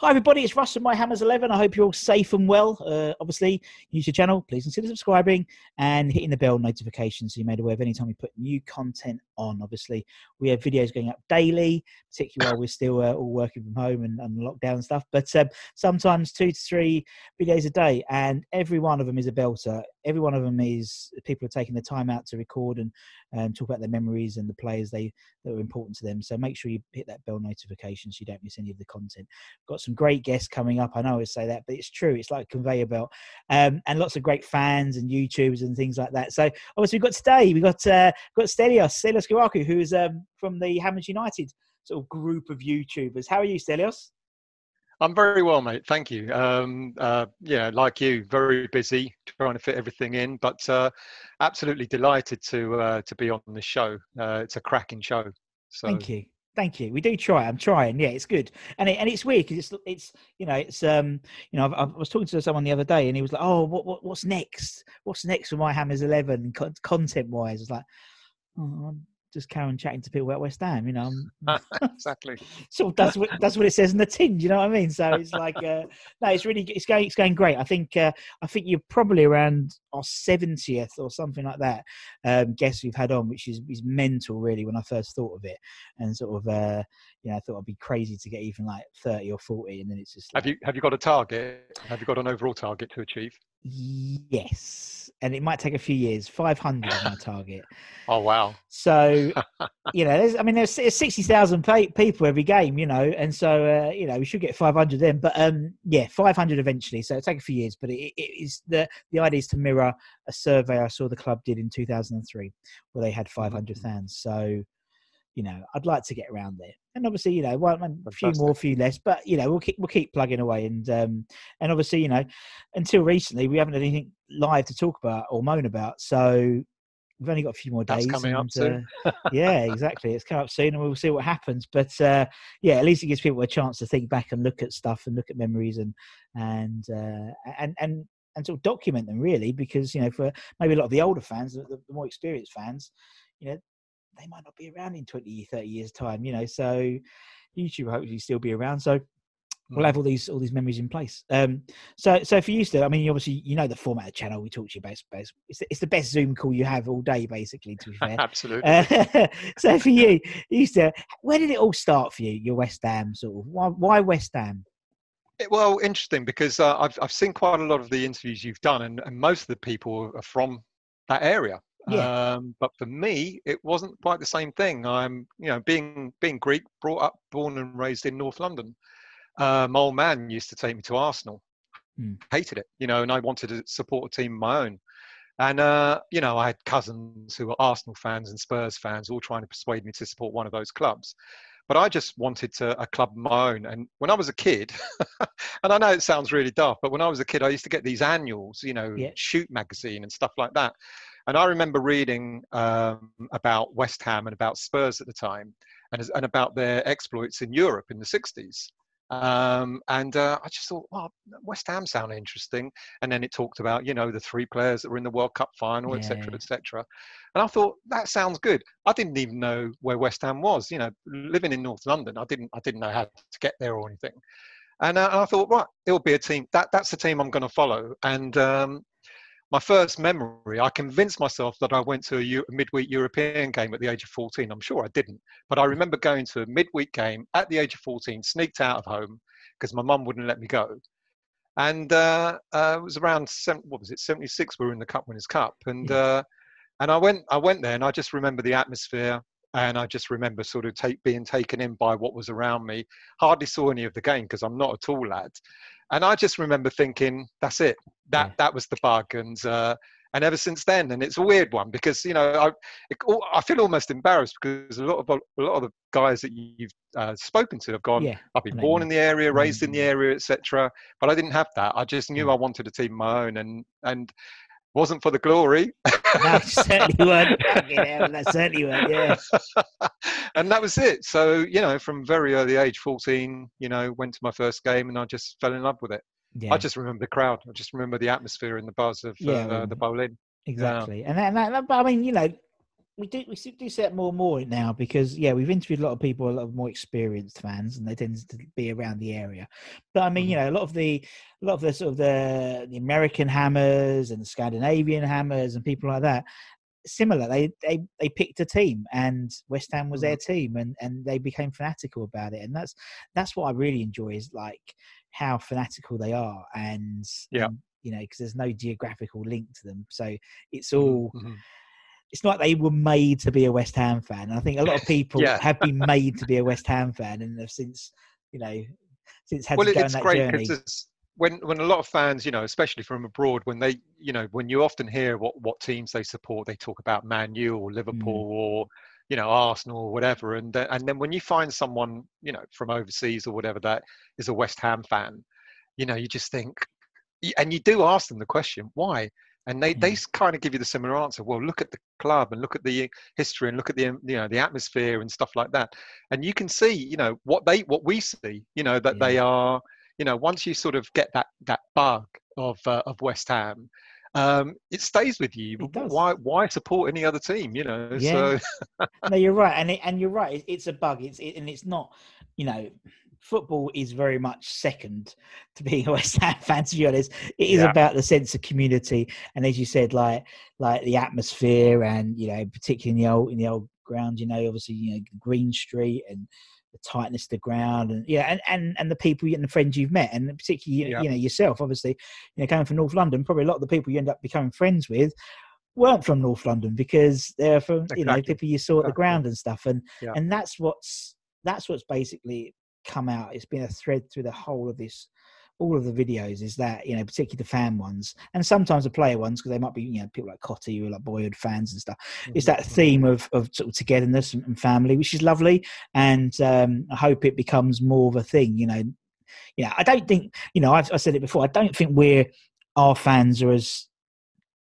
Hi, everybody. It's Russ from My Hammers 11. I hope you're all safe and well. Uh, obviously, use your channel. Please consider subscribing and hitting the bell notification so you're made aware of any time we put new content on. Obviously, we have videos going up daily, particularly while we're still uh, all working from home and, and lockdown stuff. But um, sometimes two to three videos a day, and every one of them is a belter. Every one of them is people are taking the time out to record and um, talk about their memories and the players they that were important to them. So make sure you hit that bell notification so you don't miss any of the content. Got some great guests coming up. I know I say that, but it's true. It's like conveyor belt, um, and lots of great fans and YouTubers and things like that. So obviously we've got today we got uh, got Stelios Stelios Kyriacou, who is um, from the Hammers United sort of group of YouTubers. How are you, Stelios? I'm very well, mate. Thank you. Um, uh, yeah, like you, very busy trying to fit everything in, but uh, absolutely delighted to uh, to be on the show. Uh, it's a cracking show. So. Thank you. Thank you. We do try. I'm trying. Yeah, it's good, and it, and it's weird because it's it's you know it's um you know I, I, was talking to someone the other day and he was like, oh, what, what what's next? What's next for my Hammers Eleven content wise? It's like, oh, just on chatting to people about West Ham. You know, exactly. so that's what that's what it says in the tin. You know what I mean? So it's like, uh, no, it's really it's going it's going great. I think uh, I think you're probably around our seventieth or something like that um, guest we've had on, which is is mental really. When I first thought of it, and sort of uh, you know, I thought I'd be crazy to get even like thirty or forty, and then it's just. Like, have you have you got a target? Have you got an overall target to achieve? Yes, and it might take a few years. Five hundred on my target. Oh wow! So you know, there's, I mean, there's, there's sixty thousand people every game, you know, and so uh, you know we should get five hundred then. But um, yeah, five hundred eventually. So it'll take a few years, but it, it is the the idea is to mirror a survey I saw the club did in two thousand and three, where they had five hundred mm-hmm. fans. So you know, I'd like to get around there. And obviously, you know, well, a few more, a few less, but you know, we'll keep we'll keep plugging away. And um, and obviously, you know, until recently, we haven't had anything live to talk about or moan about. So we've only got a few more days. That's coming and, up soon. uh, yeah, exactly. It's coming up soon, and we'll see what happens. But uh, yeah, at least it gives people a chance to think back and look at stuff and look at memories and and uh, and and and sort of document them really, because you know, for maybe a lot of the older fans, the, the more experienced fans, you know, they might not be around in 20, 30 years time, you know, so YouTube will hopefully still be around. So we'll have mm. all these all these memories in place. Um, so so for you still, I mean, obviously you know the format of the channel. We talked to you about. It's, it's the best Zoom call you have all day, basically. To be fair, absolutely. Uh, so for you, you still, where did it all start for you? Your West Ham sort of why why West Ham? Well, interesting because uh, I've I've seen quite a lot of the interviews you've done, and, and most of the people are from that area. Yeah. Um, but for me, it wasn't quite the same thing. I'm, you know, being being Greek, brought up, born and raised in North London. Uh, my old man used to take me to Arsenal. Mm. Hated it, you know, and I wanted to support a team of my own. And uh, you know, I had cousins who were Arsenal fans and Spurs fans, all trying to persuade me to support one of those clubs. But I just wanted to, a club of my own. And when I was a kid, and I know it sounds really daft, but when I was a kid, I used to get these annuals, you know, yeah. Shoot magazine and stuff like that. And I remember reading um, about West Ham and about Spurs at the time and, and about their exploits in Europe in the 60s. Um, and uh, I just thought, well, West Ham sound interesting. And then it talked about, you know, the three players that were in the World Cup final, etc., Yeah. etc. And I thought that sounds good. I didn't even know where West Ham was. You know, living in North London, I didn't, I didn't know how to get there or anything. And, uh, and I thought, right, it'll be a team. That that's the team I'm going to follow. And um, my first memory, I convinced myself that I went to a, midweek European game at the age of 14. I'm sure I didn't, but I remember going to a midweek game at the age of 14, sneaked out of home because my mum wouldn't let me go. And uh, uh, it was around seven, what was it, 76? We were in the Cup Winners' Cup, and uh, and I went I went there, and I just remember the atmosphere, and I just remember sort of take, being taken in by what was around me. Hardly saw any of the game because I'm not a tall lad, and I just remember thinking, that's it. That Yeah. that was the bug, and uh, and ever since then, and it's a weird one because you know I it, I feel almost embarrassed because a lot of a lot of the guys that you've uh, spoken to have gone. Yeah. I've been born in the area, raised in the Mm. area, etc. But I didn't have that. I just knew Mm. I wanted a team of my own, and and wasn't for the glory. No, certainly weren't. That certainly weren't. Yeah. and that was it. So you know, from very early age, 14, you know, went to my first game, and I just fell in love with it. Yeah. I just remember the crowd. I just remember the atmosphere and the buzz of Yeah, uh, well, the Boleyn. Exactly, and that, and that, but I mean, you know, we do we do see that more and more now because yeah, we've interviewed a lot of people, a lot of more experienced fans, and they tend to be around the area. But I mean, you Mhm. know, a lot of the a lot of the sort of the the American hammers and the Scandinavian hammers and people like that. Similar, they they they picked a team, and West Ham was their team, and and they became fanatical about it, and that's that's what I really enjoy is like how fanatical they are, and Yeah. and, you know, because there's no geographical link to them, so it's Mhm, all mhm. It's not like they were made to be a West Ham fan. And I think a lot of people Yeah. have been made to be a West Ham fan and have since, you know, since had well, to go on it's that great because when when a lot of fans, you know, especially from abroad, when they, you know, when you often hear what what teams they support, they talk about Man U or Liverpool Mm. or you know Arsenal or whatever, and uh, and then when you find someone, you know, from overseas or whatever that is a West Ham fan, you know, you just think, and you do ask them the question, why? And they, they kind of give you the similar answer. Well, look at the club and look at the history and look at the um, you know the atmosphere and stuff like that. And you can see, you know, what they what we see, you know, that they are, you know, once you sort of get that that bug of uh, of West Ham, um, it stays with you. Why why support any other team? You know, Yeah. so no, you're right, and it, and you're right. It, it's a bug. It's it, and it's not. You know, football is very much second to being a West Ham fan. To be honest, it is Yeah. about the sense of community, and as you said, like like the atmosphere, and you know, particularly in the old in the old ground. You know, obviously, you know, Green Street and the tightness of the ground, and yeah, and and and the people and the friends you've met, and particularly you, Yeah. you know yourself. Obviously, you know, coming from North London, probably a lot of the people you end up becoming friends with weren't from North London because they're from you know Exactly. people you saw at the ground and stuff, and Yeah. and that's what's that's what's basically come out. It's been a thread through the whole of this, all of the videos. Is that you know particularly the fan ones and sometimes the player ones because they might be you know people like Cotty who are like boyhood fans and stuff. It's that theme of of sort of togetherness and, and family, which is lovely, and um, I hope it becomes more of a thing. You know, you know, I don't think you know I've I said it before. I don't think we're our fans are as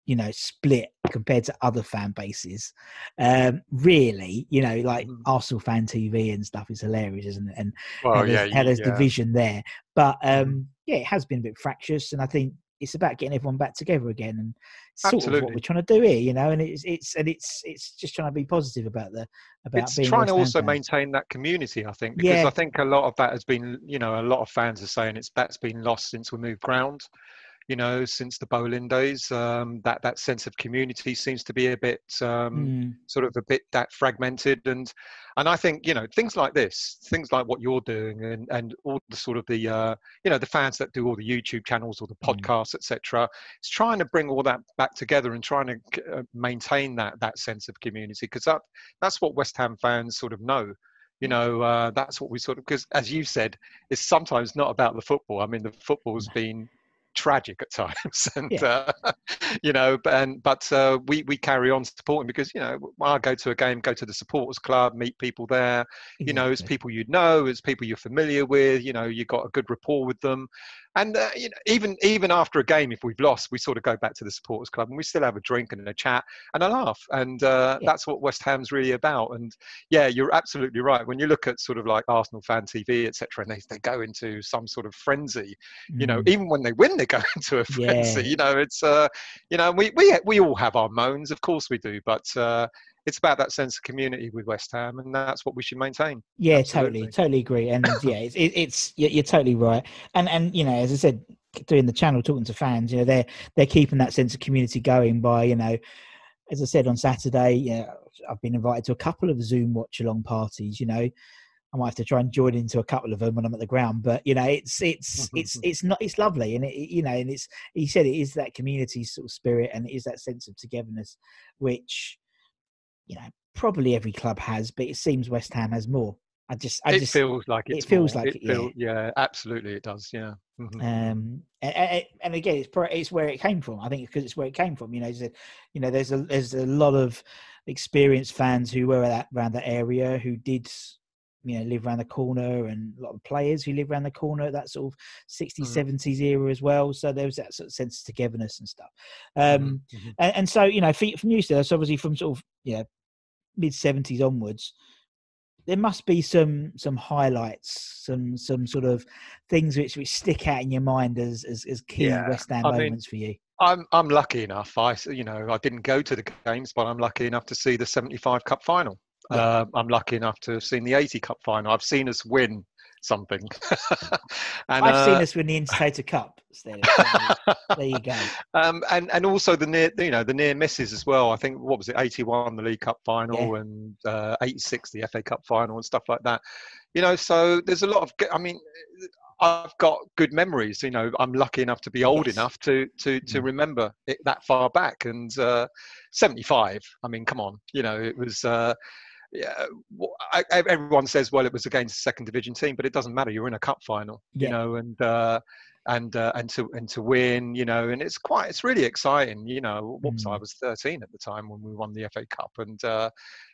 you know split compared to other fan bases um really you know like Mhm. arsenal fan tv and stuff is hilarious isn't it and well, how yeah, there's, how there's yeah. division there but um yeah it has been a bit fractious and i think it's about getting everyone back together again and sort of what we're trying to do here you know and it's it's and it's it's just trying to be positive about the about it's trying to also fans. maintain that community i think because Yeah. i think a lot of that has been you know a lot of fans are saying it's that's been lost since we moved ground you know since the Boleyn days um that that sense of community seems to be a bit um Mm, sort of a bit that fragmented. And and i think you know things like this things like what you're doing and and all the sort of the uh you know the fans that do all the youtube channels or the Mm. podcasts etc it's trying to bring all that back together and trying to uh, maintain that that sense of community. Because that that's what west ham fans sort of know you know uh, that's what we sort of because as you said it's sometimes not about the football. I mean the football's been tragic at times. And Yeah. uh, you know but and but uh, we we carry on supporting because you know i go to a game go to the supporters club meet people there. You know it's people you know it's people you're familiar with you know you've got a good rapport with them and uh, you know, even even after a game, if we've lost, we sort of go back to the supporters club and we still have a drink and a chat and a laugh, and uh, yeah. that's what West Ham's really about. And yeah, you're absolutely right. When you look at sort of like Arsenal fan TV, etc., and they, they go into some sort of frenzy, mm. you know, mm. even when they win, they go into a frenzy. Yeah. You know, it's uh, you know, we we we all have our moans, of course we do, but uh, it's about that sense of community with West Ham, and that's what we should maintain. Yeah, Absolutely. totally, totally agree. And yeah, it's, it's you're, you're totally right. And and you know, as I said, doing the channel, talking to fans, you know, they're they're keeping that sense of community going by, you know, as I said on Saturday, you know, I've been invited to a couple of Zoom watch along parties. You know, I might have to try and join into a couple of them when I'm at the ground. But you know, it's it's mm-hmm, it's mm-hmm. it's not it's lovely, and it, you know, and it's he said it is that community sort of spirit, and it is that sense of togetherness, which you know probably every club has, but it seems West Ham has more. I just, I it just, feels like it feels more. like it, feel, yeah. yeah, absolutely, it does. Yeah. Mm-hmm. Um, and, and, again, it's it's where it came from. I think because it's where it came from. You know, you know, there's a there's a lot of experienced fans who were that around that area who did you know live around the corner and a lot of players who live around the corner that sort of 60s mm-hmm. 70s era as well so there was that sort of sense of togetherness and stuff mm-hmm, um mm-hmm. and, and, so you know from you still so obviously from sort of yeah mid 70s onwards there must be some some highlights some some sort of things which which stick out in your mind as as, as key yeah, west ham I moments mean, for you I'm I'm lucky enough. I you know I didn't go to the games, but I'm lucky enough to see the '75 Cup final. Uh, I'm lucky enough to have seen the 80 Cup final. I've seen us win something. and, I've uh, seen us win the Intertoto Cup. So there you go. Um, and and also the near, you know, the near misses as well. I think what was it, 81 the League Cup final yeah. and uh, 86 the FA Cup final and stuff like that. You know, so there's a lot of. I mean, I've got good memories. You know, I'm lucky enough to be old yes. enough to to to mm. remember it that far back. And uh, 75. I mean, come on. You know, it was. Uh, yeah, I, everyone says, well, it was against a second division team, but it doesn't matter. You're in a cup final, yeah. you know, and uh, and uh, and to and to win, you know, and it's quite, it's really exciting, you know. Whoops, mm. I was 13 at the time when we won the FA Cup, and uh,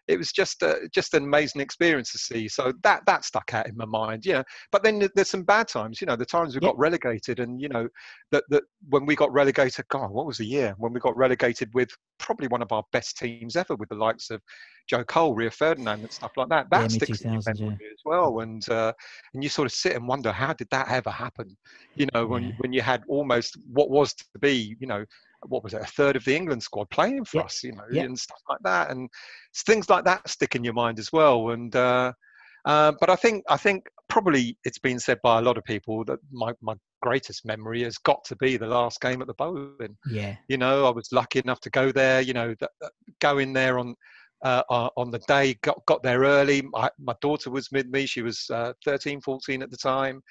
it was just a, just an amazing experience to see. So that that stuck out in my mind, you know. But then there's some bad times, you know. The times we got relegated, and you know that that when we got relegated, God, what was the year when we got relegated with probably one of our best teams ever, with the likes of Joe Cole, Rio Ferdinand, and stuff like that. That yeah, sticks in your memory yeah. as well. And uh, and you sort of sit and wonder how did that ever happen? You know, when when you had almost what was to be, you know, what was it, a third of the England squad playing for us, you know, and stuff like that, and things like that stick in your mind as well. And uh, uh, but I think I think probably it's been said by a lot of people that my my greatest memory has got to be the last game at the Boleyn. Yeah, you know, I was lucky enough to go there. You know, go in there on uh, on the day, got, got there early. My, my daughter was with me. She was uh, 13, 14 at the time.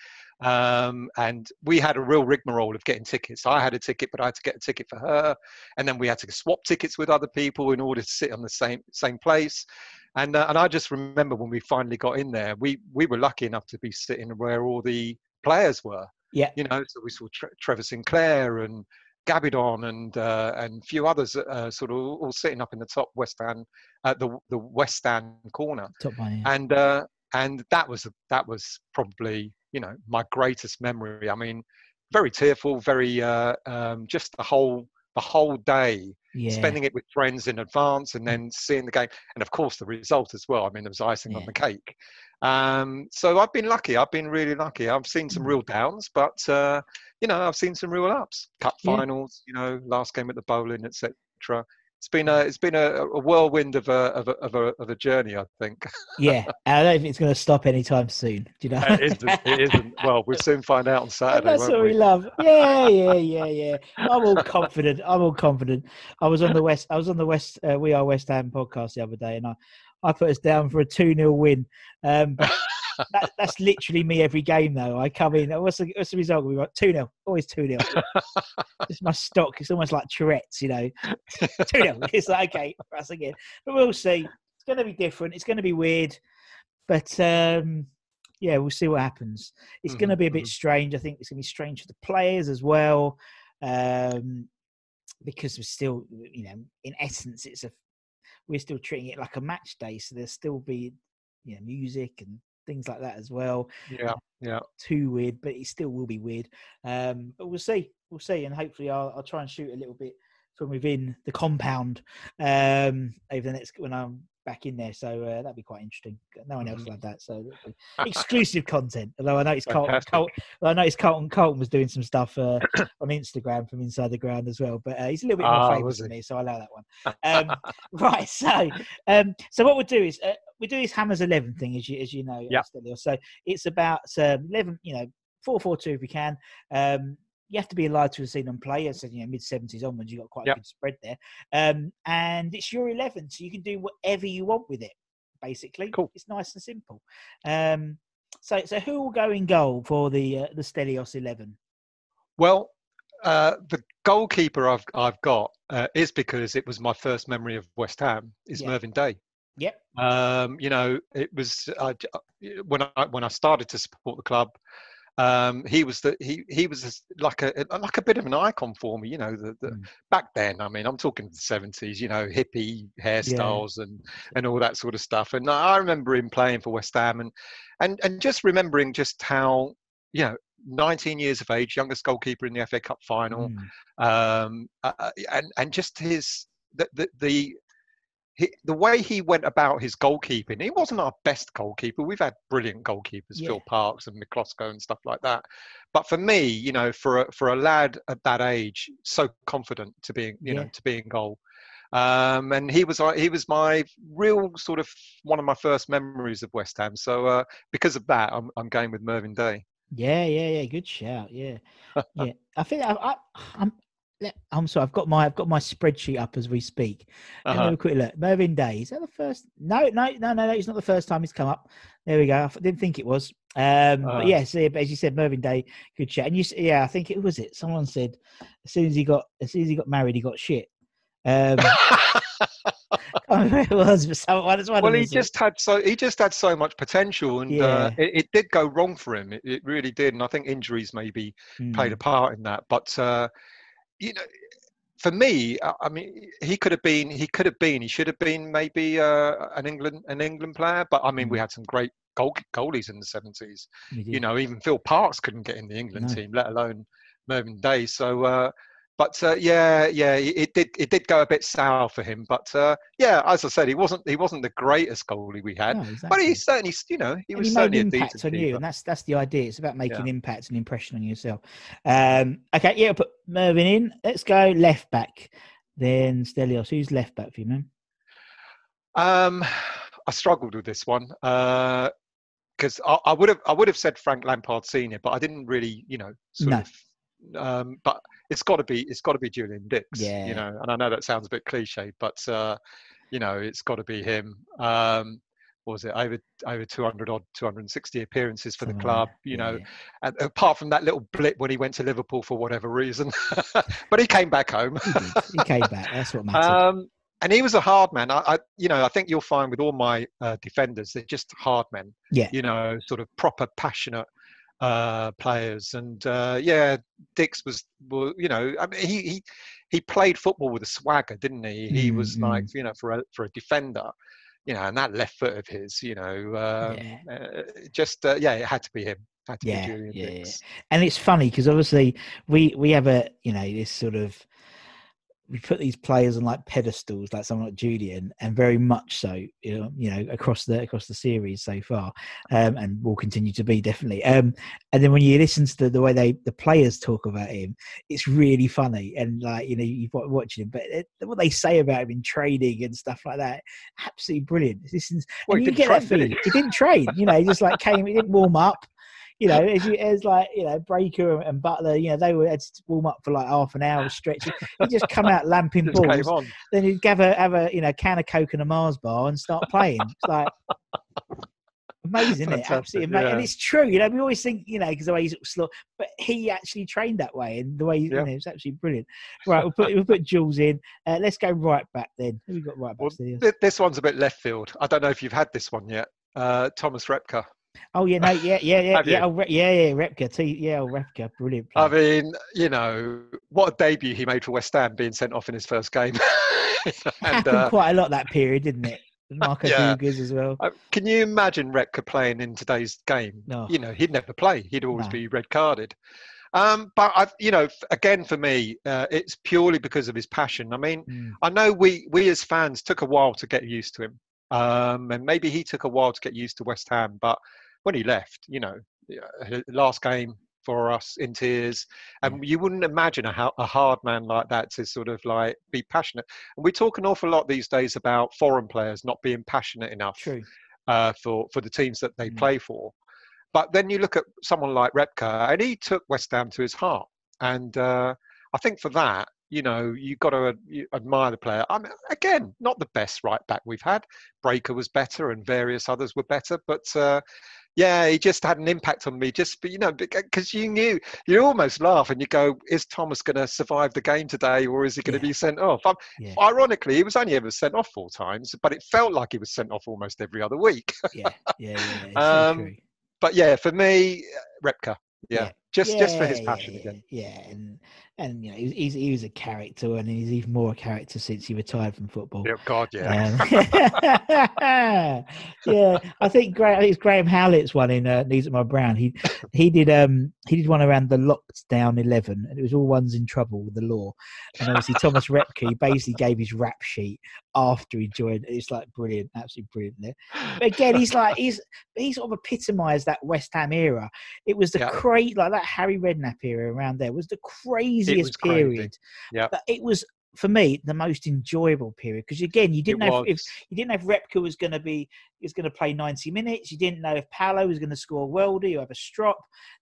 Um, and we had a real rigmarole of getting tickets. I had a ticket, but I had to get a ticket for her. And then we had to swap tickets with other people in order to sit on the same, same place. And, uh, and I just remember when we finally got in there, we, we were lucky enough to be sitting where all the players were. Yeah. You know, so we saw Tre- Trevor Sinclair and Gabbidon and uh, and a few others uh, sort of all sitting up in the top west stand, uh, the the west stand corner. Top one, yeah. And uh, and that was that was probably you know my greatest memory. I mean, very tearful, very uh, um, just the whole the whole day yeah. spending it with friends in advance and then seeing the game and of course the result as well i mean there was icing yeah. on the cake um, so i've been lucky i've been really lucky i've seen some mm. real downs but uh, you know, I've seen some real ups, cup yeah. finals, you know, last game at the Boleyn etc. It's been a it's been a, a whirlwind of a, of a of a of a journey, I think. yeah, I don't think it's going to stop anytime soon. Do you know? it, isn't, it isn't. Well, we'll soon find out on Saturday. And that's what we? we love. Yeah, yeah, yeah, yeah. I'm all confident. I'm all confident. I was on the west. I was on the west. Uh, we are West Ham podcast the other day, and I I put us down for a two 0 win. Um, that, that's literally me every game, though. I come in. What's the, what's the result? We got 2 0. Always 2 0. it's my stock. It's almost like Tourette's, you know. 2 0. It's like, okay, for us again. But we'll see. It's going to be different. It's going to be weird. But um, yeah, we'll see what happens. It's mm-hmm, going to be a bit mm-hmm. strange. I think it's going to be strange for the players as well. Um, because we're still, you know, in essence, it's a we're still treating it like a match day, so there'll still be you know music and things like that as well. Yeah. Yeah. too weird, but it still will be weird. Um, but we'll see, we'll see, and hopefully I'll, I'll try and shoot a little bit from within the compound um, over the next when I'm back in there. So uh, that'd be quite interesting. No one else will have that, so exclusive content. Although I noticed Carlton. Carlton, I noticed Carlton, Carlton was doing some stuff uh, on Instagram from inside the ground as well. But uh, he's a little bit more Ah, famous than me, so I allow that one. Um, right, so um, so what we'll do is uh, we do this Hammers eleven thing, as you as you know, Yep. So it's about um, eleven, you know, four four two if we can. Um, you have to be alive to have seen them play. So you know, mid seventies onwards, you got quite a good spread there. Um, and it's your eleven, so you can do whatever you want with it. Basically, Cool. It's nice and simple. Um, so so who will go in goal for the uh, the Stelios eleven? Well, uh, the goalkeeper I've I've got uh, is because it was my first memory of West Ham is Yeah. Mervyn Day. Yep. Um, you know, it was I when I when I started to support the club. Um, he was the he he was like a like a bit of an icon for me. You know, the, the Mm. back then. I mean, I'm talking the seventies. You know, hippie hairstyles and and all that sort of stuff. And I remember him playing for West Ham and and and just remembering just how you know 19 years of age, youngest goalkeeper in the FA Cup final Mm. um, uh, uh, and and just his the the, the he, the way he went about his goalkeeping, he wasn't our best goalkeeper. We've had brilliant goalkeepers, Phil Parkes and Miklosko and stuff like that. But for me, you know, for a, for a lad at that age, so confident to being, you know, to be in goal. Um, and he was uh, he was my real sort of one of my first memories of West Ham. So uh, because of that, I'm I'm going with Mervyn Day. Yeah, yeah, yeah. Good shout. Yeah, yeah. I think I, I, I'm. I'm sorry. I've got my I've got my spreadsheet up as we speak. Uh-huh. have a quick look. Mervyn Day. Is that the first? No, no, no, no, no. It's not the first time he's come up. There we go. I didn't think it was. Um, Uh-huh. but yes, yeah, but as you said, Mervyn Day. Good chat. And you, yeah, I think it was it. Someone said as soon as he got as soon as he got married, he got shit. Um, I can't remember who it was, but someone. One well, he just had so he just had so much potential, and uh, it, it did go wrong for him. It, it really did, and I think injuries maybe played Mm, a part in that. But uh, you know, for me, I mean, he could have been, he could have been, he should have been maybe uh, an England an England player. But I mean, we Mm. had some great goal goalies in the seventies. You know, even Phil Parkes couldn't get in the England No. team, let alone Mervyn Day. So. Uh, but uh, yeah, yeah, it it did. It did go a bit sour for him. But uh, yeah, as I said, he wasn't. He wasn't the greatest goalie we had. No, But he certainly, you know, he and was he made certainly an impact on you, and that's that's the idea. It's about making impact and impression on yourself. Um, okay, yeah, put Mervyn in. Let's go left back. Then Stelios, who's left back for you, man? Um, I struggled with this one because I, I would have I would have said Frank Lampard Senior, but I didn't really, you know, sort No. of. Um, but it's got to be it's got to be Julian Dicks, Yeah. you know. And I know that sounds a bit cliche, but uh, you know, it's got to be him. Um, what was it over over 200 odd 260 appearances for the club you know yeah. and apart from that little blip when he went to liverpool for whatever reason but he came back home he. He came back. That's what mattered. um, and he was a hard man. I, I, you know, I think you'll find with all my uh, defenders, they're just hard men. Yeah. You know, sort of proper, passionate uh, players. And uh, yeah, Dicks was, well, you know, I mean, he he he played football with a swagger, didn't he? He Mm, was like, you know, for a for a defender, you know, and that left foot of his, you know, um, Yeah. uh, just uh, yeah, it had to be him. Had to Yeah, be Julian yeah, yeah. Dicks. and it's funny because obviously we we have a you know this sort of we put these players on like pedestals like someone like Julian and very much so you know you know across the across the series so far um and will continue to be definitely. Um and then when you listen to the, the way they the players talk about him it's really funny and like you know you are watching him but it, what they say about him in training and stuff like that absolutely brilliant. This is Well, you get that train, feeling. He didn't train you know he just like came he didn't warm up you know, as, you, as like you know, Breacker and Butler, you know, they were had to warm up for like half an hour stretch. He'd just come out lamping balls, then he'd have a have a you know can of coke and a Mars bar and start playing. It's like amazing, it? Absolutely amazing. And it's true, you know. We always think, you know, because the way he's slow, but he actually trained that way, and the way you Yeah. know, it's absolutely brilliant. Right, we'll put we'll put Jules in. Uh, let's go right back then. Who we got right back? Well? This one's a bit left field. I don't know if you've had this one yet. Uh, Thomas Repka. Oh yeah, no, yeah, yeah, yeah, yeah, oh, yeah, yeah, Repka, T, yeah, oh, Repka, brilliant. Player. I mean, you know, what a debut he made for West Ham, being sent off in his first game. And happened uh, quite a lot that period, didn't it? Marco Yeah. Dugas as well. Uh, Can you imagine Repka playing in today's game? No. You know, he'd never play. He'd always No. be red carded. Um, but I, you know, again for me, uh, it's purely because of his passion. I mean, Mm. I know we we as fans took a while to get used to him, um, and maybe he took a while to get used to West Ham. But when he left, you know, last game for us in tears, and you wouldn't imagine a, a hard man like that to sort of like be passionate. And we talk an awful lot these days about foreign players not being passionate enough True. uh, for for the teams that they Mm. play for. But then you look at someone like Repka, and he took West Ham to his heart. And uh, I think for that, you know, you've got to admire the player. I mean, again, not the best right back we've had. Breacker was better, and various others were better. But uh, yeah, he just had an impact on me. Just, but you know, because you knew, you almost laugh and you go, "Is Thomas going to survive the game today, or is he going to Yeah. be sent off?" Um, Yeah. Ironically, he was only ever sent off four times, but it felt like he was sent off almost every other week. Yeah. Yeah. Yeah. So Um, but yeah, for me, uh, Repka. Yeah, Yeah. just just for his passion yeah, again. Yeah, and and you know he's, he's he was a character, and he's even more a character since he retired from football. Yeah, God, yeah. Um, yeah, I think Graham, I think it's Graham Howlett's one in uh, Knees Up Mother Brown. He he did um he did one around the locked down eleven, and it was all ones in trouble with the law. And obviously Thomas Repka basically gave his rap sheet after he joined. It's like brilliant, absolutely brilliant. There, but again, he's like he's he sort of epitomised that West Ham era. It was the Yeah. cra- like that Harry Redknapp era around there was the craziest was period. Yeah. But it was for me the most enjoyable period because again you didn't It know if, if you didn't know if Repka was going to be was going to play 90 minutes. You didn't know if Paolo was going to score a welder. You have a strop.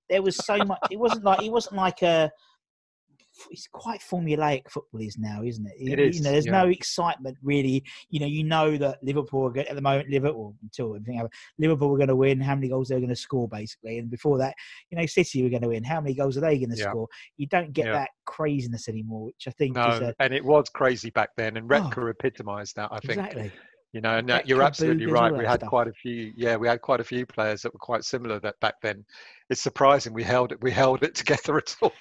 There was so much. It wasn't like it wasn't like a. It's quite formulaic football is now, isn't it? You- It you know, there's yeah. no excitement really. You know, you know that Liverpool are go- at the moment. Liverpool until everything happened, Liverpool were going to win. How many goals they're going to score, basically. And before that, you know, City were going to win. How many goals are they going to Yeah. score? You don't get Yeah. that craziness anymore, which I think is No, a, and it was crazy back then, and Oh. Epitomised that. I think exactly. You know, and Repka, you're absolutely right. We had stuff. quite a few. Yeah, we had quite a few players that were quite similar that back then. It's surprising we held it. We held it together at all.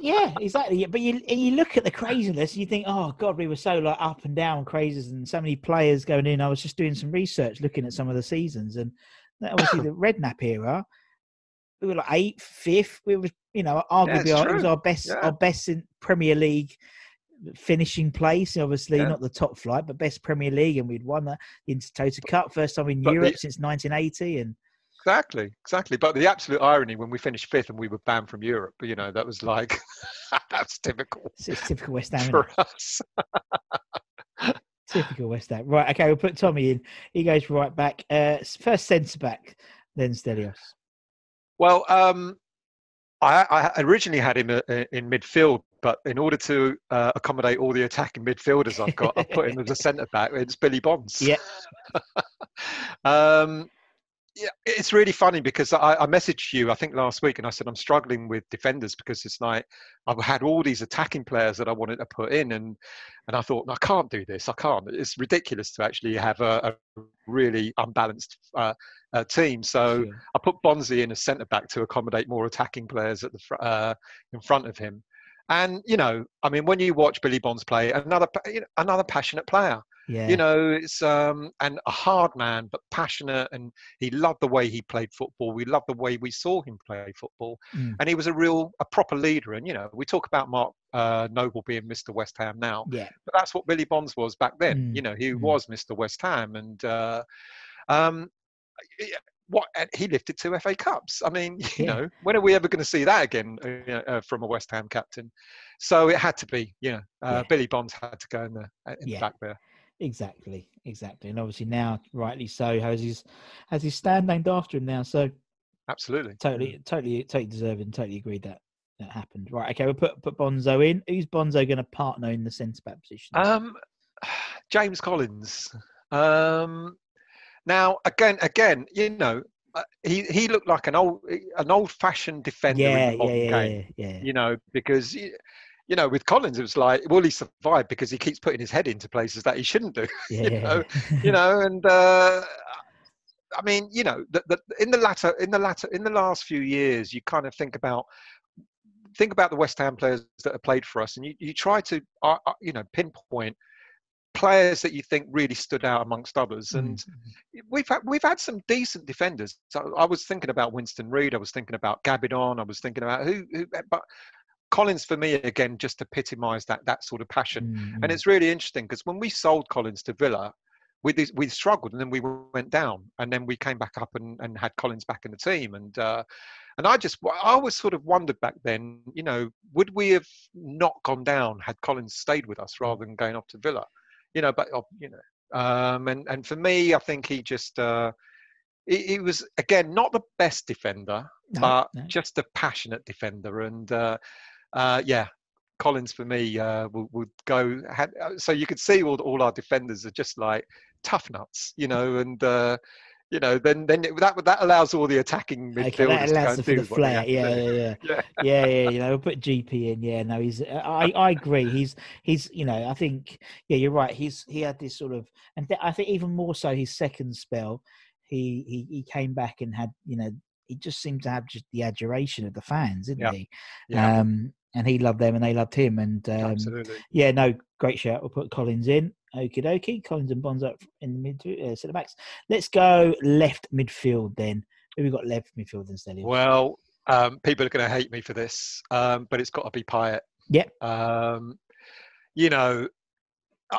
Yeah, exactly. But you you look at the craziness, you think, oh god, we were so like up and down crazes, and so many players going in. I was just doing some research, looking at some of the seasons, and that obviously the Redknapp era, we were like eighth, fifth. We were, you know, arguably it's our, it was our best, Yeah. our best in Premier League finishing place. Obviously, Yeah. not the top flight, but best Premier League, and we'd won that the Intertoto Cup first time in But the- Europe since 1980, and Exactly, exactly. But the absolute irony when we finished fifth and we were banned from Europe, you know, that was like that's typical it's, it's typical West Ham. for us. Typical West Ham. Right, okay, we'll put Tommy in. He goes right back. Uh, first centre back, then Stelios. Well, um, I, I originally had him uh, in midfield, but in order to uh, accommodate all the attacking midfielders I've got, I put him as a centre back. It's Billy Bonds. Yeah. um, yeah, it's really funny because I, I messaged you, I think last week, and I said I'm struggling with defenders because it's like I've had all these attacking players that I wanted to put in, and and I thought I can't do this. I can't. It's ridiculous to actually have a, a really unbalanced uh, uh, team. So. I put Bonzi in as centre back to accommodate more attacking players at the fr- uh, in front of him. And you know, I mean, when you watch Billy Bonds play, another you know, another passionate player. Yeah. You know, it's um and a hard man, but passionate, and he loved the way he played football. We loved the way we saw him play football, Mm. and he was a real, a proper leader. And you know, we talk about Mark uh, Noble being Mr. West Ham now, yeah. but that's what Billy Bonds was back then. Mm, You know, he mm. was Mr. West Ham, and uh, um, yeah, what he lifted two FA Cups. I mean, you Yeah. know, when are we ever going to see that again uh, uh, from a West Ham captain? So it had to be, you know, uh, Yeah. Billy Bonds had to go in the uh, in Yeah. the back there. Exactly. Exactly. And obviously now, rightly so, has his has his stand named after him now. So Absolutely. totally, totally, totally deserving. Totally agreed that that happened. Right. Okay. We'll put put Bonzo in. Who's Bonzo going to partner in the centre back position? Um, James Collins. Um, now again, again, you know, uh, he he looked like an old an old fashioned defender yeah, in the yeah, modern yeah, game. yeah, yeah. You know, because. You know, with Collins, it was like, will he survive because he keeps putting his head into places that he shouldn't do? yeah, know, you know, and uh, I mean, you know, the, the, in the latter, in the latter, in the last few years, you kind of think about think about the West Ham players that have played for us, and you, you try to, uh, uh, you know, pinpoint players that you think really stood out amongst others. Mm. And we've had, we've had some decent defenders. So I was thinking about Winston Reid. I was thinking about Gabbidon. I was thinking about who, who but Collins for me again just epitomised that that sort of passion. Mm, And it's really interesting because when we sold Collins to Villa, we we struggled and then we went down and then we came back up and, and had Collins back in the team and uh, and I just I always sort of wondered back then, you know, would we have not gone down had Collins stayed with us rather than going off to Villa, you know? But oh, you know, um, and and for me, I think he just. Uh, he, he was again not the best defender, No, but no. just a passionate defender, and uh, uh, yeah, Collins for me uh, would, would go. Had, uh, so you could see all all our defenders are just like tough nuts, you know, and uh, you know then then it, that that allows all the attacking Okay, midfielders that to go allows for do the flair. Yeah, yeah, yeah. Yeah. yeah, yeah, you know, we'll put GP in. Yeah, no, he's. I, I agree. He's, he's, you know, I think, yeah, you're right. He's, he had this sort of, and I think even more so his second spell, he, he, he came back and had, you know, he just seemed to have just the adoration of the fans, didn't Yeah, he? yeah. Um, and he loved them, and they loved him. And um, Absolutely. yeah, no, great shout. We'll put Collins in. Okie dokie. Collins and Bonds up in the mid uh, centre backs. Let's go left midfield then. Who we got left midfield instead? Well, um, people are going to hate me for this, um, but it's got to be Payet. Yep. Um, you know,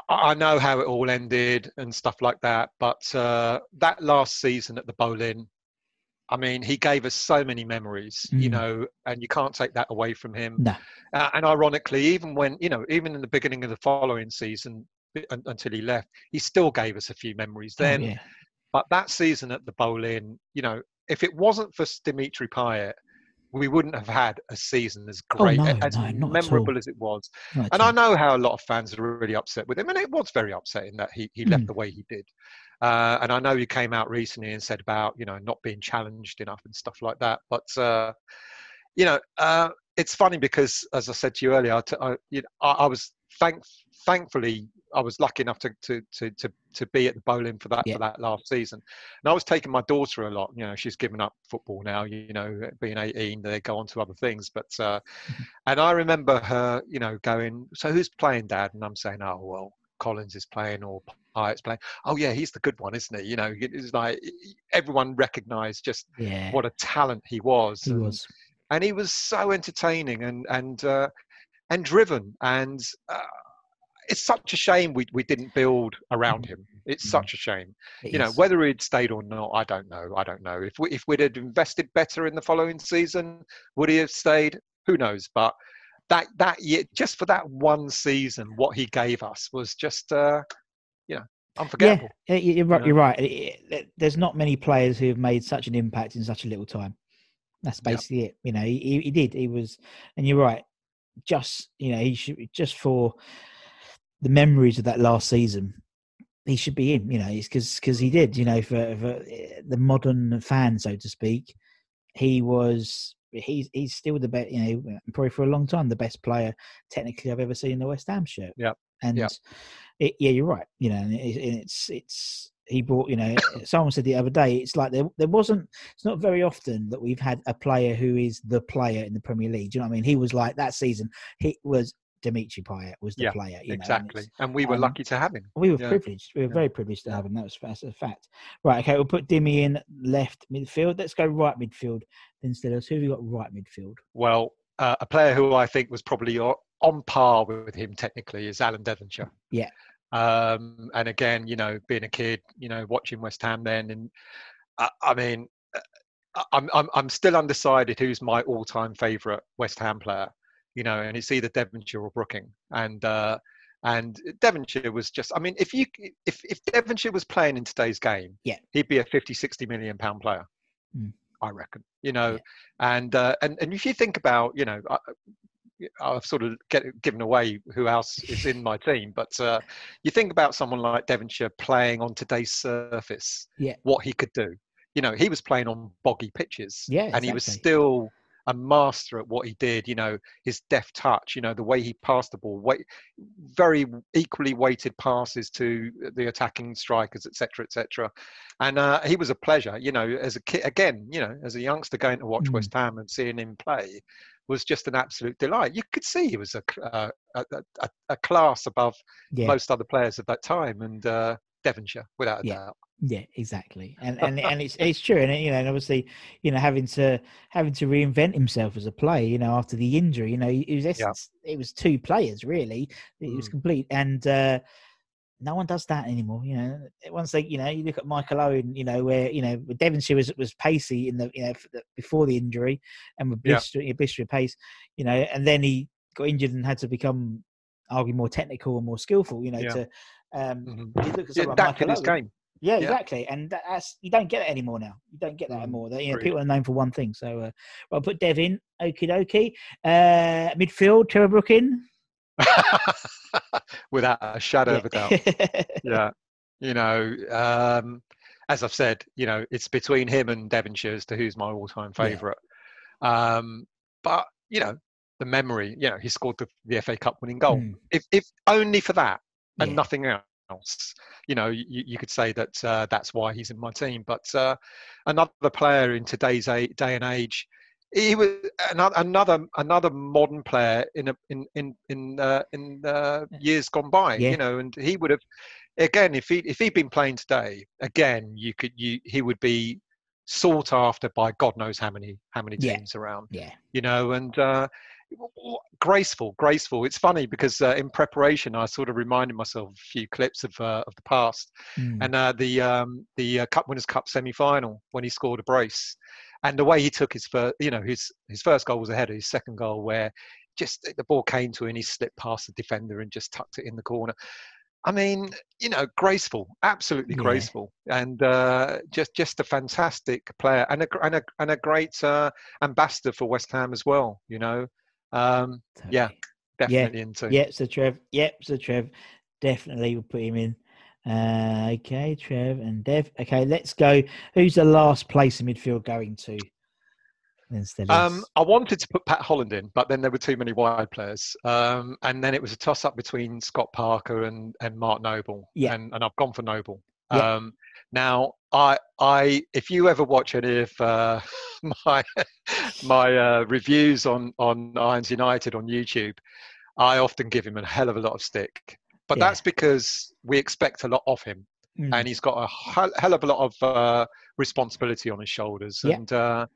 I, I know how it all ended and stuff like that, but uh, that last season at the Boleyn, I mean, he gave us so many memories, you Mm. know, and you can't take that away from him. No. Uh, and ironically, even when, you know, even in the beginning of the following season, until he left, he still gave us a few memories Oh, then. yeah. But that season at the Boleyn, you know, if it wasn't for Dimitri Payet, we wouldn't have had a season as Oh, great, no, as no, not at all. memorable as it was. Not And I know how a lot of fans are really upset with him, and it was very upsetting that he, he left Mm. the way he did. Uh, and I know he came out recently and said about you know not being challenged enough and stuff like that. But uh, you know, uh, it's funny because as I said to you earlier, I, t- I, you know, I, I was thank thankfully I was lucky enough to to to to, to be at the Boleyn for that Yeah. for that last season. And I was taking my daughter a lot. You know, she's given up football now. You know, being 18, they go on to other things. But uh, and I remember her, you know, going, "So who's playing, Dad?" And I'm saying, "Oh well, Collins is playing or Payet's playing." Oh yeah, he's the good one, isn't he? You know, it's like everyone recognised just Yeah. what a talent he was. he and, was. and he was so entertaining and and uh, and driven and. Uh, it's such a shame we, we didn't build around him. It's Mhm. such a shame It you know is. whether he'd stayed or not i don't know i don't know if we if we'd had invested better in the following season would he have stayed who knows but that that year just for that one season what he gave us was just uh you know unforgettable Yeah, you're right. know? You're right. It- it- There's not many players who have made such an impact in such a little time. That's Yep. basically it. You know, he, he- he did. He was, and you're right. Just you know, he should just for the memories of that last season. He should be in. You know, it's because because he did. You know, for, for eh, the modern fan, so to speak, he was. He's he's still the best. You know, probably for a long time the best player technically I've ever seen in the West Ham shirt. Yeah, And Yep. it, yeah, you're right. You know, and it, it's it's he brought. You know, someone said the other day, it's like there there wasn't. It's not very often that we've had a player who is the player in the Premier League. Do you know what I mean? He was like that season. He was Dimitri Payet was the Yeah, player. You know, and exactly it's- and we were um, lucky to have him we were Yeah. privileged. We were Yeah. very privileged to have him. That was that's a fact. Right. Okay. We'll put Dimmy in left midfield. Let's go right midfield instead of who have we got right midfield? well uh, a player who i think was probably on par with him technically is alan devonshire Yeah. um, and again, you know, being a kid, you know, watching West Ham then, and I, I mean, uh, I'm I'm I'm still undecided who's my all-time favourite West Ham player, you know, and it's either Devonshire or Brooking, and uh, and Devonshire was just, I mean, if you if if Devonshire was playing in today's game, Yeah. he'd be a 50, 60 million pound player, Mm. I reckon, you know, Yeah. and uh, and and if you think about, you know. I, I've sort of get, given away who else is in my team, but uh, you think about someone like Devonshire playing on today's surface, Yeah. what he could do. You know, he was playing on boggy pitches, Yeah, and he was still a master at what he did. You know, his deft touch, you know, the way he passed the ball, weight, very equally weighted passes to the attacking strikers, etc., etc. And uh, he was a pleasure. You know, as a kid, again, you know, as a youngster going to watch Mm. West Ham and seeing him play was just an absolute delight. You could see he was a uh, a, a, a, class above Yeah. most other players of that time, and uh, Devonshire, without a Yeah. doubt. Yeah, exactly, and and and it's it's true, and you know, and obviously, you know, having to having to reinvent himself as a player, you know, after the injury, you know, it was essence, it was two players really. It was Mm. complete, and uh, no one does that anymore. You know, once they, you know, you look at Michael Owen, you know, where you know Devonshire was was pacey in the you know the- before the injury, and with Yeah. blistering, blistering pace, you know, and then he got injured and had to become arguably more technical and more skillful. You know, Yeah. to um, Mhm. you look at Yeah, like Michael Owen, yeah, Yeah. exactly, and that's you don't get it anymore now. You don't get that Mm, anymore. You know, people are known for one thing. So, uh, well, put Dev in, okie dokie. Uh, midfield, Trevor Brooking. without a shadow of a doubt. Yeah. yeah you know um as i've said you know it's between him and devonshire as to who's my all-time Yeah. favorite um but you know the memory you know he scored the, the fa cup winning goal Mm, if if only for that and Yeah. nothing else you know you, you could say that uh, that's why he's in my team but uh, another player in today's a, day and age he was another another another modern player in a in in in uh, in uh, years gone by Yeah. you know and he would have again if he if he'd been playing today again you could you he would be sought after by god knows how many how many Yeah. teams around yeah, you know, and uh, graceful, graceful. It's funny because uh, in preparation, I sort of reminded myself of a few clips of uh, of the past, mm, and uh, the um, the uh, Cup Winners' Cup semi-final when he scored a brace, and the way he took his first, you know, his his first goal was ahead of his second goal, where just the ball came to him, and he slipped past the defender and just tucked it in the corner. I mean, you know, graceful, absolutely Yeah. graceful, and uh, just just a fantastic player and a and a and a great uh, ambassador for West Ham as well. You know, um, yeah, definitely into. Yep, so Trev. Yep, so Trev. Definitely we'll put him in. Uh, okay, Trev and Dev. Okay, let's go. Who's the last place in midfield going to? Instead Um, I wanted to put Pat Holland in, but then there were too many wide players, um, and then it was a toss-up between Scott Parker and, and Mark Noble. Yeah. and, and I've gone for Noble. Yeah. Um, now, I, I, if you ever watch any of uh, my my uh, reviews on on Irons United on YouTube, I often give him a hell of a lot of stick. But Yeah. that's because we expect a lot of him Mm, and he's got a hell, hell of a lot of uh, responsibility on his shoulders. Yeah. And uh,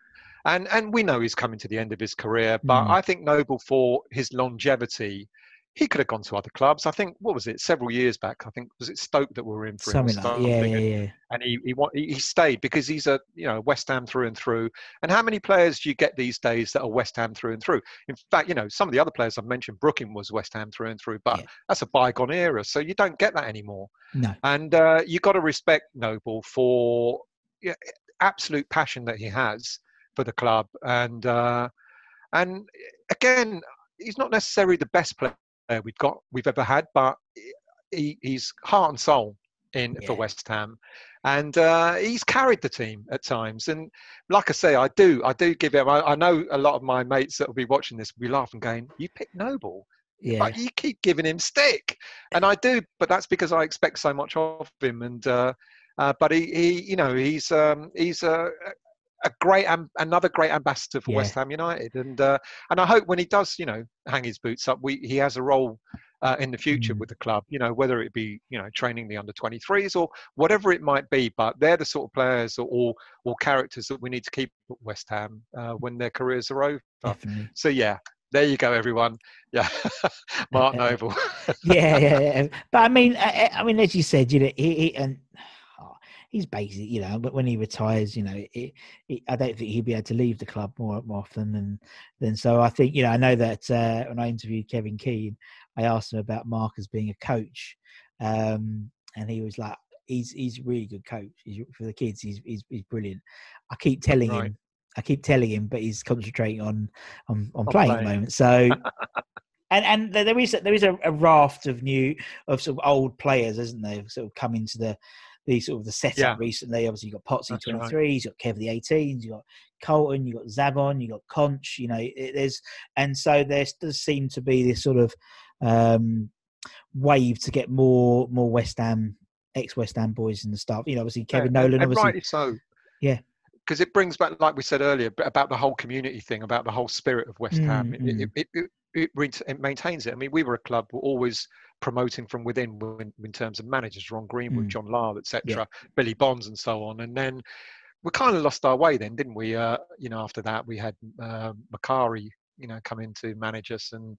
and and we know he's coming to the end of his career, but Mm. I think Noble for his longevity, he could have gone to other clubs. I think what was it several years back? I think was it Stoke that we were in for him or something like yeah, something, yeah, and- yeah. and he he, he he stayed because he's a you know West Ham through and through. And how many players do you get these days that are West Ham through and through? In fact, you know some of the other players I've mentioned, Brooking was West Ham through and through, but Yeah. that's a bygone era, so you don't get that anymore. No, And uh, you got to respect Noble for yeah, absolute passion that he has for the club, and uh, and again, he's not necessarily the best player we've got we've ever had, but he, he's heart and soul in for West Ham, and uh, he's carried the team at times. And like I say, I do I do give him. I, I know a lot of my mates that will be watching this will be laughing, going, "You pick Noble." yeah, but you keep giving him stick, and I do, but that's because I expect so much of him. And uh, uh, but he, he, you know, he's um, he's a, a great, am- another great ambassador for Yeah. West Ham United, and uh, and I hope when he does, you know, hang his boots up, we he has a role. Uh, in the future Mm. with the club, you know, whether it be you know training the under 23s or whatever it might be, but they're the sort of players or or, or characters that we need to keep at West Ham uh, when their careers are over. definitely. So yeah, there you go, everyone. Yeah, Mark Noble. yeah, yeah, yeah. But I mean, I, I mean, as you said, you know, he, he and he's basically, you know, but when he retires, you know, it, it, I don't think he'll be able to leave the club more, more often than than. So I think, you know, I know that uh, when I interviewed Kevin Keen, I asked him about Mark as being a coach, um, and he was like, "He's he's a really good coach. He's, for the kids, he's, he's he's brilliant." I keep telling Right. him. I keep telling him, but he's concentrating on on, on On playing at the moment. So and and there is a- there is a, a raft of new of sort of old players, isn't there? Sort of come into the the sort of the setup Yeah. recently. Obviously, you've got Potsy right. twenty threes, you got Kev the 18s, you've got Colton, you've got Zabon, you've got Conch. You know, it, there's and so there does seem to be this sort of um, wave to get more more West Ham ex West Ham boys and stuff. You know, obviously Kevin and, Nolan, and obviously rightly so. Yeah. because it brings back, like we said earlier, about the whole community thing, about the whole spirit of West Ham. Mm, It, it, it, it, it, it maintains it. I mean, we were a club were always promoting from within in, in terms of managers, Ron Greenwood, Mm. John Lyall, etc., Yeah. Billy Bonds, and so on. And then we kind of lost our way then, didn't we? Uh, you know, after that we had uh, Macari, you know, come in to manage us, and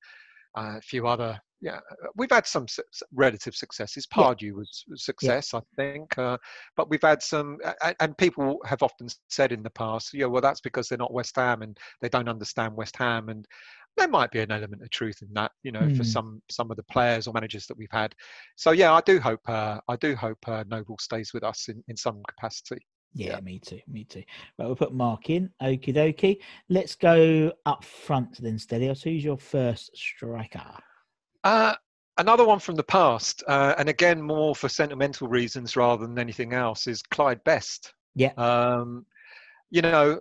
uh, a few other. Yeah, we've had some su- relative successes. Yeah. Pardew was a success, I think, uh, but we've had some, a- and people have often said in the past, yeah, well, that's because they're not West Ham and they don't understand West Ham, and there might be an element of truth in that, you know, for Mm. some some of the players or managers that we've had. So yeah, I do hope, uh, I do hope uh, Noble stays with us in, in some capacity. Yeah, Yeah. me too. Me too. Right, we'll put Mark in. Okie dokie. Let's go up front then, Stelios. Who's your first striker? Uh, another one from the past, uh, and again more for sentimental reasons rather than anything else, is Clyde Best. Yeah. Um, you know,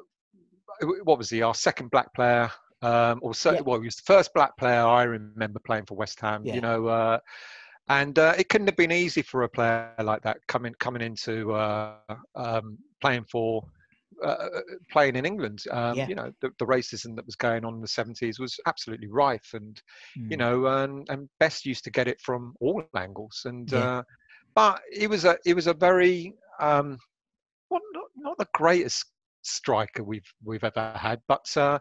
what was he? Our second black player, um, or so, Yeah. well, he was the first black player I remember playing for West Ham. Yeah. You know, uh, and uh, it couldn't have been easy for a player like that coming coming into uh, um, playing for. Uh, playing in England, um, Yeah. you know, the, the racism that was going on in the 70s was absolutely rife, and you Mm, know, and, and Best used to get it from all angles. And Yeah. uh, but it was a it was a very um, well, not, not the greatest striker we've we've ever had, but uh,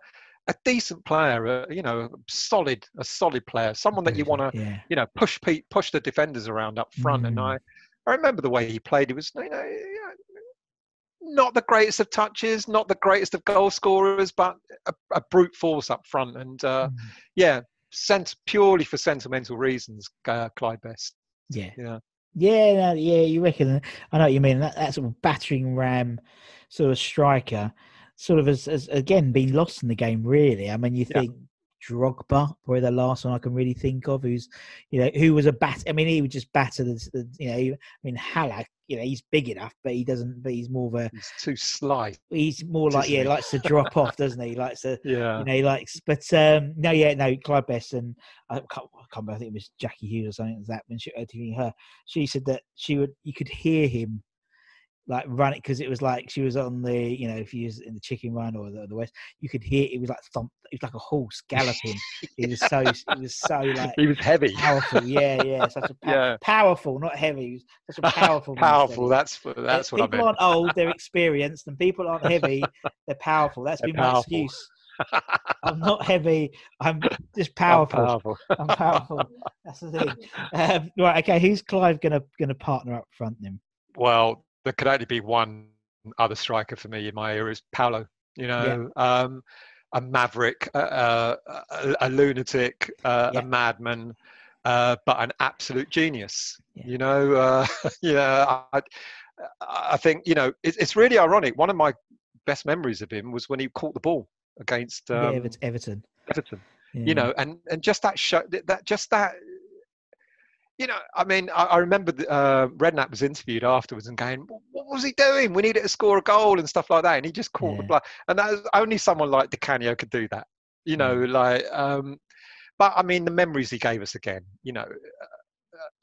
a decent player. Uh, you know, solid a solid player, someone that you want to Yeah. you know push push the defenders around up front. And Mm. I I remember the way he played. He was you know. Not the greatest of touches, not the greatest of goal scorers, but a, a brute force up front. And uh, Mm, yeah, sent purely for sentimental reasons, uh, Clyde Best. Yeah. Yeah. Yeah, no, yeah, you reckon? I know what you mean. That, that sort of battering ram, sort of striker, sort of has, has again been lost in the game. Really, I mean, you Yeah. Drogba, probably the last one I can really think of, who's you know who was a bat. I mean, he would just batter the, the you know. I mean, Haller, you know, he's big enough, but he doesn't. But he's more of a. He's too sly. He's more like yeah, he? likes to drop off, doesn't he? Likes to Yeah. you know, he likes. But um, no, yeah, no, Clyde Best and I can't, I can't remember. I think it was Jackie Hughes or something like that. When she interviewing her, she said that she would, you could hear him like run it because it was like she was on the, you know, if you was in the chicken run or the, the west, you could hear it was like thump. It was like a horse galloping. it was so, it was so like he was heavy. powerful. Yeah, yeah, such a pow- Yeah. powerful, not heavy. He was such a powerful. Powerful. That's that's what I people aren't old, they're experienced, and people aren't heavy, they're powerful. That's They're been my excuse. I'm not heavy. I'm just I'm powerful. powerful. I'm powerful. That's the thing. Um, right. Okay. Who's Clive gonna gonna partner up front then? Well, there could only be one other striker for me in my era is Paolo. You know, um, a maverick, uh, a, a lunatic, uh, Yeah. a madman, uh, but an absolute genius. Yeah. You know, uh, yeah. I, I think you know it, it's really ironic. One of my best memories of him was when he caught the ball against um, Everton. Everton. Everton. Yeah. you know and and just that show that that- just that you know i mean i, I remember the, uh redknapp was interviewed afterwards and going what was he doing we needed to score a goal and stuff like that and he just caught the Yeah. blood and that was, only someone like Di Canio could do that you know Mm. like um but i mean the memories he gave us again you know uh,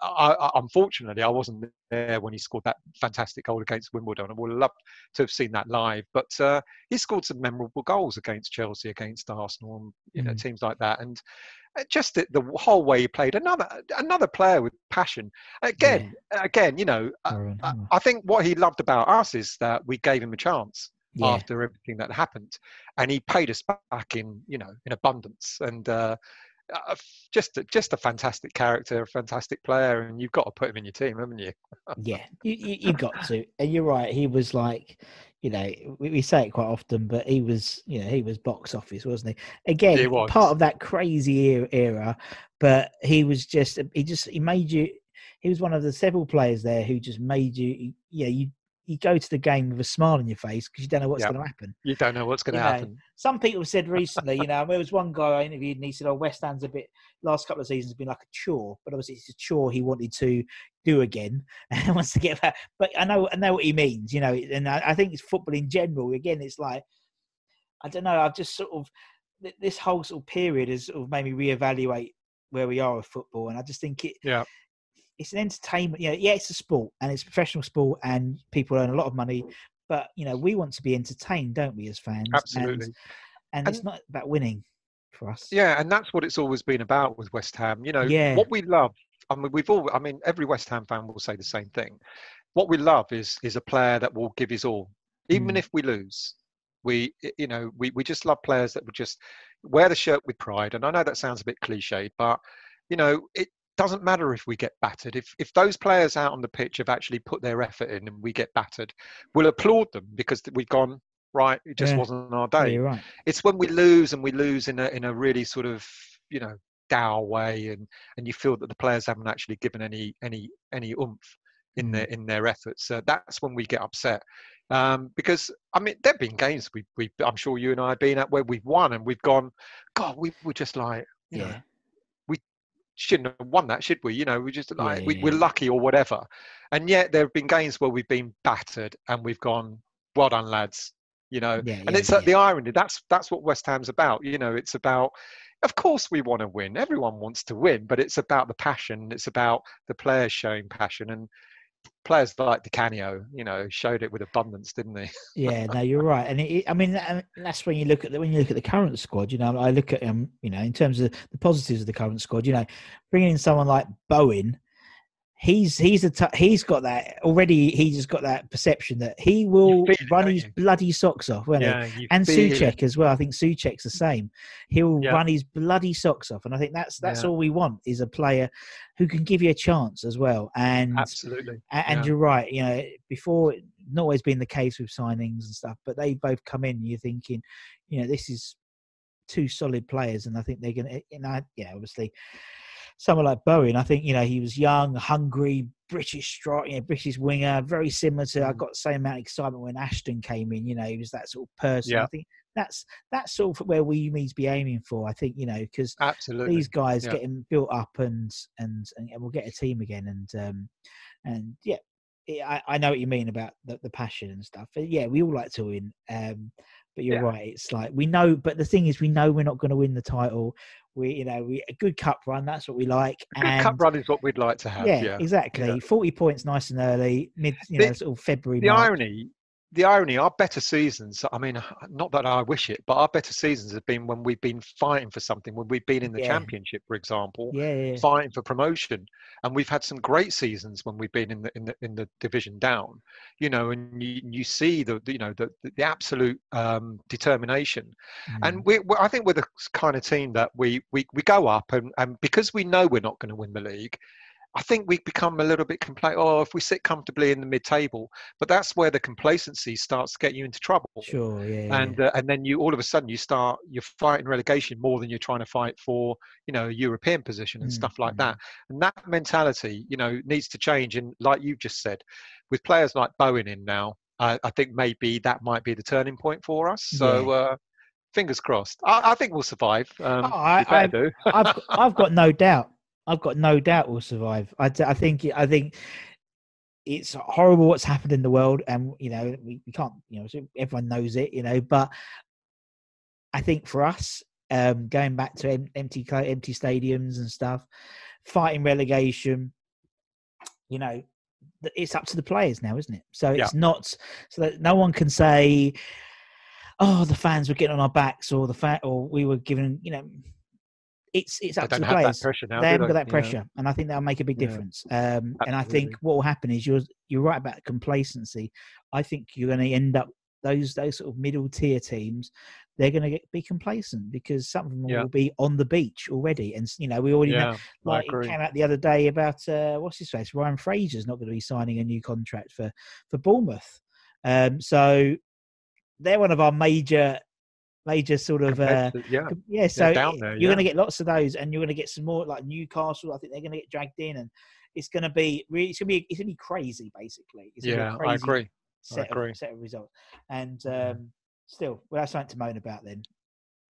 I, I, unfortunately, I wasn't there when he scored that fantastic goal against Wimbledon. I would have loved to have seen that live. But uh, he scored some memorable goals against Chelsea, against Arsenal, and you know Mm. teams like that. And just the, the whole way he played, another another player with passion. Again, again, you know, I, I, I think what he loved about us is that we gave him a chance yeah. after everything that happened, and he paid us back in you know in abundance. And uh, uh, just a, just a fantastic character, a fantastic player, and you've got to put him in your team, haven't you? yeah. You, you you got to, and you're right. He was like, you know, we, we say it quite often, but he was, you know, he was box office, wasn't he? Again, He was. part of that crazy era, era, but he was just, he just, he made you. He was one of the several players there who just made you, yeah, you you go to the game with a smile on your face because you don't know what's Yeah. going to happen. You don't know what's going to You know, happen. Some people have said recently, you know, there was one guy I interviewed and he said, "Oh, West Ham's a bit last couple of seasons been like a chore, but obviously it's a chore he wanted to do again and wants to get back." But I know, I know what he means, you know, and I, I think it's football in general. Again, it's like I don't know. I've just sort of this whole sort of period has sort of made me reevaluate where we are with football, and I just think it. Yeah. It's an entertainment, you know. Yeah, it's a sport and it's a professional sport, and people earn a lot of money but you know we want to be entertained, don't we, as fans? Absolutely. And, and, And- it's not about winning for us. Yeah, and that's what it's always been about with West Ham. You know, Yeah. what we love. I mean, we've all. I mean, every West Ham fan will say the same thing. What we love is is a player that will give his all, even Mm. if we lose. We, you know, we, we just love players that would just wear the shirt with pride. And I know that sounds a bit cliched, but you know, it doesn't matter if we get battered. If if those players out on the pitch have actually put their effort in and we get battered, we'll applaud them because we've gone right. It just Yeah. wasn't our day you're right. it's when we lose and we lose in a in a really sort of you know dour way and and you feel that the players haven't actually given any any any oomph in Mm. their in their efforts uh, that's when we get upset um because i mean there've been games we we i'm sure you and i have been at where we've won and we've gone god we were just like you know Yeah. Shouldn't have won that, should we? You know, we just like Yeah, we, yeah, we're lucky or whatever. And yet there have been games where we've been battered and we've gone, well done, lads. You know, Yeah, and it's uh, the irony. That's that's what West Ham's about. You know, it's about. Of course, we want to win. Everyone wants to win, but it's about the passion. It's about the players showing passion, and players like Di Canio, you know, showed it with abundance, didn't they? Yeah, no, you're right, and it- I mean that's when you look at the, when you look at the current squad. You know, I look at um, you know, in terms of the positives of the current squad. You know, bringing in someone like Bowen, he's he's a t- he's got that already. He's just got that perception that he will it, run his you? bloody socks off, won't he? And it. Soucek as well. I think Soucek's the same. He'll Yeah. run his bloody socks off, and I think that's that's Yeah. all we want is a player who can give you a chance as well. And Absolutely. And Yeah. you're right. You know, before not always been the case with signings and stuff, but they both come in. You're thinking, you know, this is two solid players, and I think they're going to. You know, yeah, obviously, someone like Bowen. I think you know he was young, hungry, British strike, you know, British winger, very similar to. I Mm. got the same amount of excitement when Ashton came in. You know, he was that sort of person. I think that's that's sort of where we need to be aiming for. I think you know because Absolutely. these guys yeah. getting built up and and and we'll get a team again and um and yeah I, I know what you mean about the, the passion and stuff but yeah we all like to win um but you're Yeah. right it's like we know but the thing is we know we're not going to win the title we you know we a good cup run that's what we like A good and cup run is what we'd like to have. yeah, Yeah. exactly yeah. 40 points nice and early mid you The- know sort of february the March. irony the irony our better seasons i mean not that i wish it but our better seasons have been when we've been fighting for something when we've been in the Yeah. championship for example yeah, yeah, fighting for promotion and we've had some great seasons when we've been in the in the in the division down you know and you you see the the, you know the the absolute um determination Mm. and we I think we're the kind of team that we we, we go up and, and because we know we're not going to win the league, I think we become a little bit complacent. Oh, if we sit comfortably in the mid-table, but that's where the complacency starts to get you into trouble. sure yeah, yeah, And uh, and then you all of a sudden you start you're fighting relegation more than you're trying to fight for you know a European position and Mm, stuff like mm. that. And that mentality you know needs to change. And like you just said, with players like Bowen in now, I I think maybe that might be the turning point for us. So. Uh, Fingers crossed. I, I think we'll survive. Um, Oh, I- I- do. I've I've got no doubt. I've got no doubt we'll survive. I, I think I think it's horrible what's happened in the world, and you know we, we can't you know everyone knows it, you know. But I think for us, um, going back to empty empty stadiums and stuff, fighting relegation, you know, it's up to the players now, isn't it? So Yeah. it's not so that no one can say, "Oh, the fans were getting on our backs," or the fa- or we were given, you know. It's it's up to the players that pressure now. they haven't got that pressure, and I think that'll make a big Yeah. difference. Um, and I think what will happen is you're you're right about complacency. I think you're going to end up those those sort of middle tier teams. They're going to be complacent because some of them Yeah. will be on the beach already, and you know we already know. Yeah, Like it came out the other day about uh, what's his face, Ryan Fraser's not going to be signing a new contract for for Bournemouth. Um, so they're one of our major major sort of uh, yeah, Yeah, so there, you're going to get lots of those, and you're going to get some more like Newcastle. I think they're going to get dragged in, and it's going to be really, it's going to be, it's going to be crazy, basically. It's gonna be a yeah. I agree. Set agree. Of, set of results, and um, still, we'll have something to moan about then.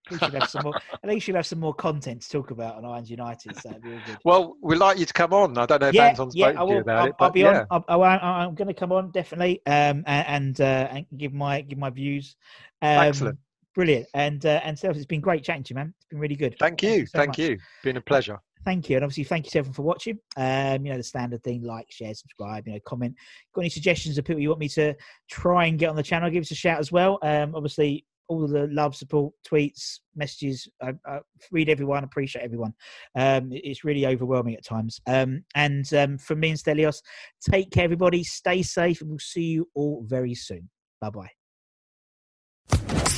At least you'll have some more. At least you'll have some more content to talk about on Irons United. So it'll be all good. Well, we'd like you to come on. I don't know if yeah, Anton's yeah, spoken I to you will. about I'll, it, I'll be yeah, on. I'll, I, am going to come on definitely, um, and and, uh, and give my give my views. Um, Excellent. Brilliant. And uh, and Steph, it's been great chatting to you, man. It's been really good. Thank you, so thank you. Been a pleasure. thank you, and obviously thank you to everyone for watching. Um, you know the standard thing: like, share, subscribe. You know, comment. Got any suggestions of people you want me to try and get on the channel? Give us a shout as well. Um, obviously, all the love, support, tweets, messages. I, I read everyone, appreciate everyone. Um, it's really overwhelming at times. Um, and um, from me and Stelios, take care, everybody. Stay safe, and we'll see you all very soon. Bye bye.